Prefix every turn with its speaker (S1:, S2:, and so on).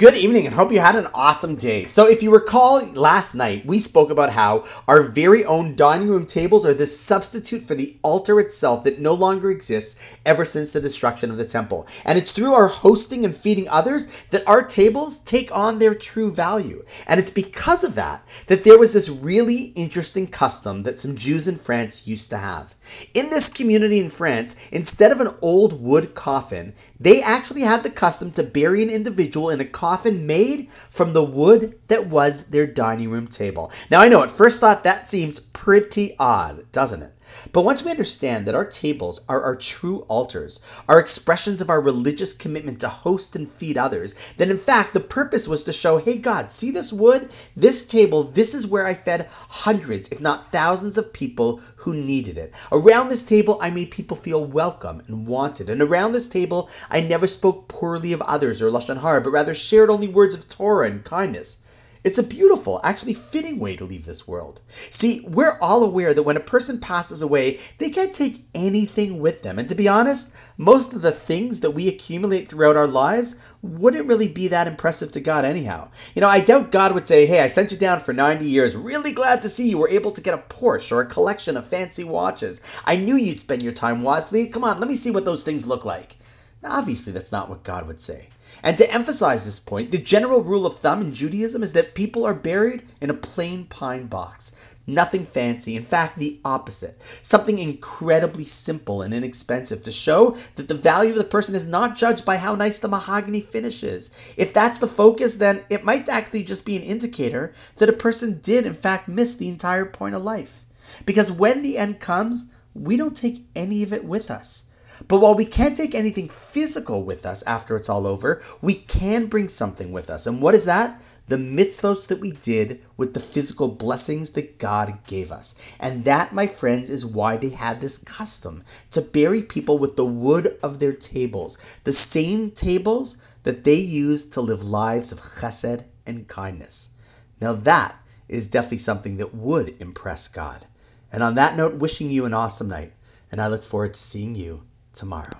S1: Good evening and hope you had an awesome day. So, if you recall last night, we spoke about how our very own dining room tables are this substitute for the altar itself that no longer exists ever since the destruction of the temple. And it's through our hosting and feeding others that our tables take on their true value. And it's because of that that there was this really interesting custom that some Jews in France used to have. In this community in France, instead of an old wood coffin, they actually had the custom to bury an individual in a coffin coffin made from the wood that was their dining room table. Now, I know at first thought that seems pretty odd, doesn't it? But once we understand that our tables are our true altars, are expressions of our religious commitment to host and feed others, then in fact the purpose was to show, hey God, see this wood? This table, this is where I fed hundreds, if not thousands of people who needed it. Around this table, I made people feel welcome and wanted. And around this table, I never spoke poorly of others or lashon hara, but rather shared only words of Torah and kindness. It's a beautiful, actually fitting way to leave this world. See, we're all aware that when a person passes away, they can't take anything with them. And to be honest, most of the things that we accumulate throughout our lives wouldn't really be that impressive to God anyhow. You know, I doubt God would say, Hey, I sent you down for 90 years. Really glad to see you were able to get a Porsche or a collection of fancy watches. I knew you'd spend your time wisely. Come on, let me see what those things look like. Now, obviously, that's not what God would say. And to emphasize this point, the general rule of thumb in Judaism is that people are buried in a plain pine box. Nothing fancy. In fact, the opposite. Something incredibly simple and inexpensive to show that the value of the person is not judged by how nice the mahogany finish is. If that's the focus, then it might actually just be an indicator that a person did, in fact, miss the entire point of life. Because when the end comes, we don't take any of it with us. But while we can't take anything physical with us after it's all over, we can bring something with us. And what is that? The mitzvos that we did with the physical blessings that God gave us. And that, my friends, is why they had this custom to bury people with the wood of their tables, the same tables that they used to live lives of chesed and kindness. Now, that is definitely something that would impress God. And on that note, wishing you an awesome night, and I look forward to seeing you tomorrow.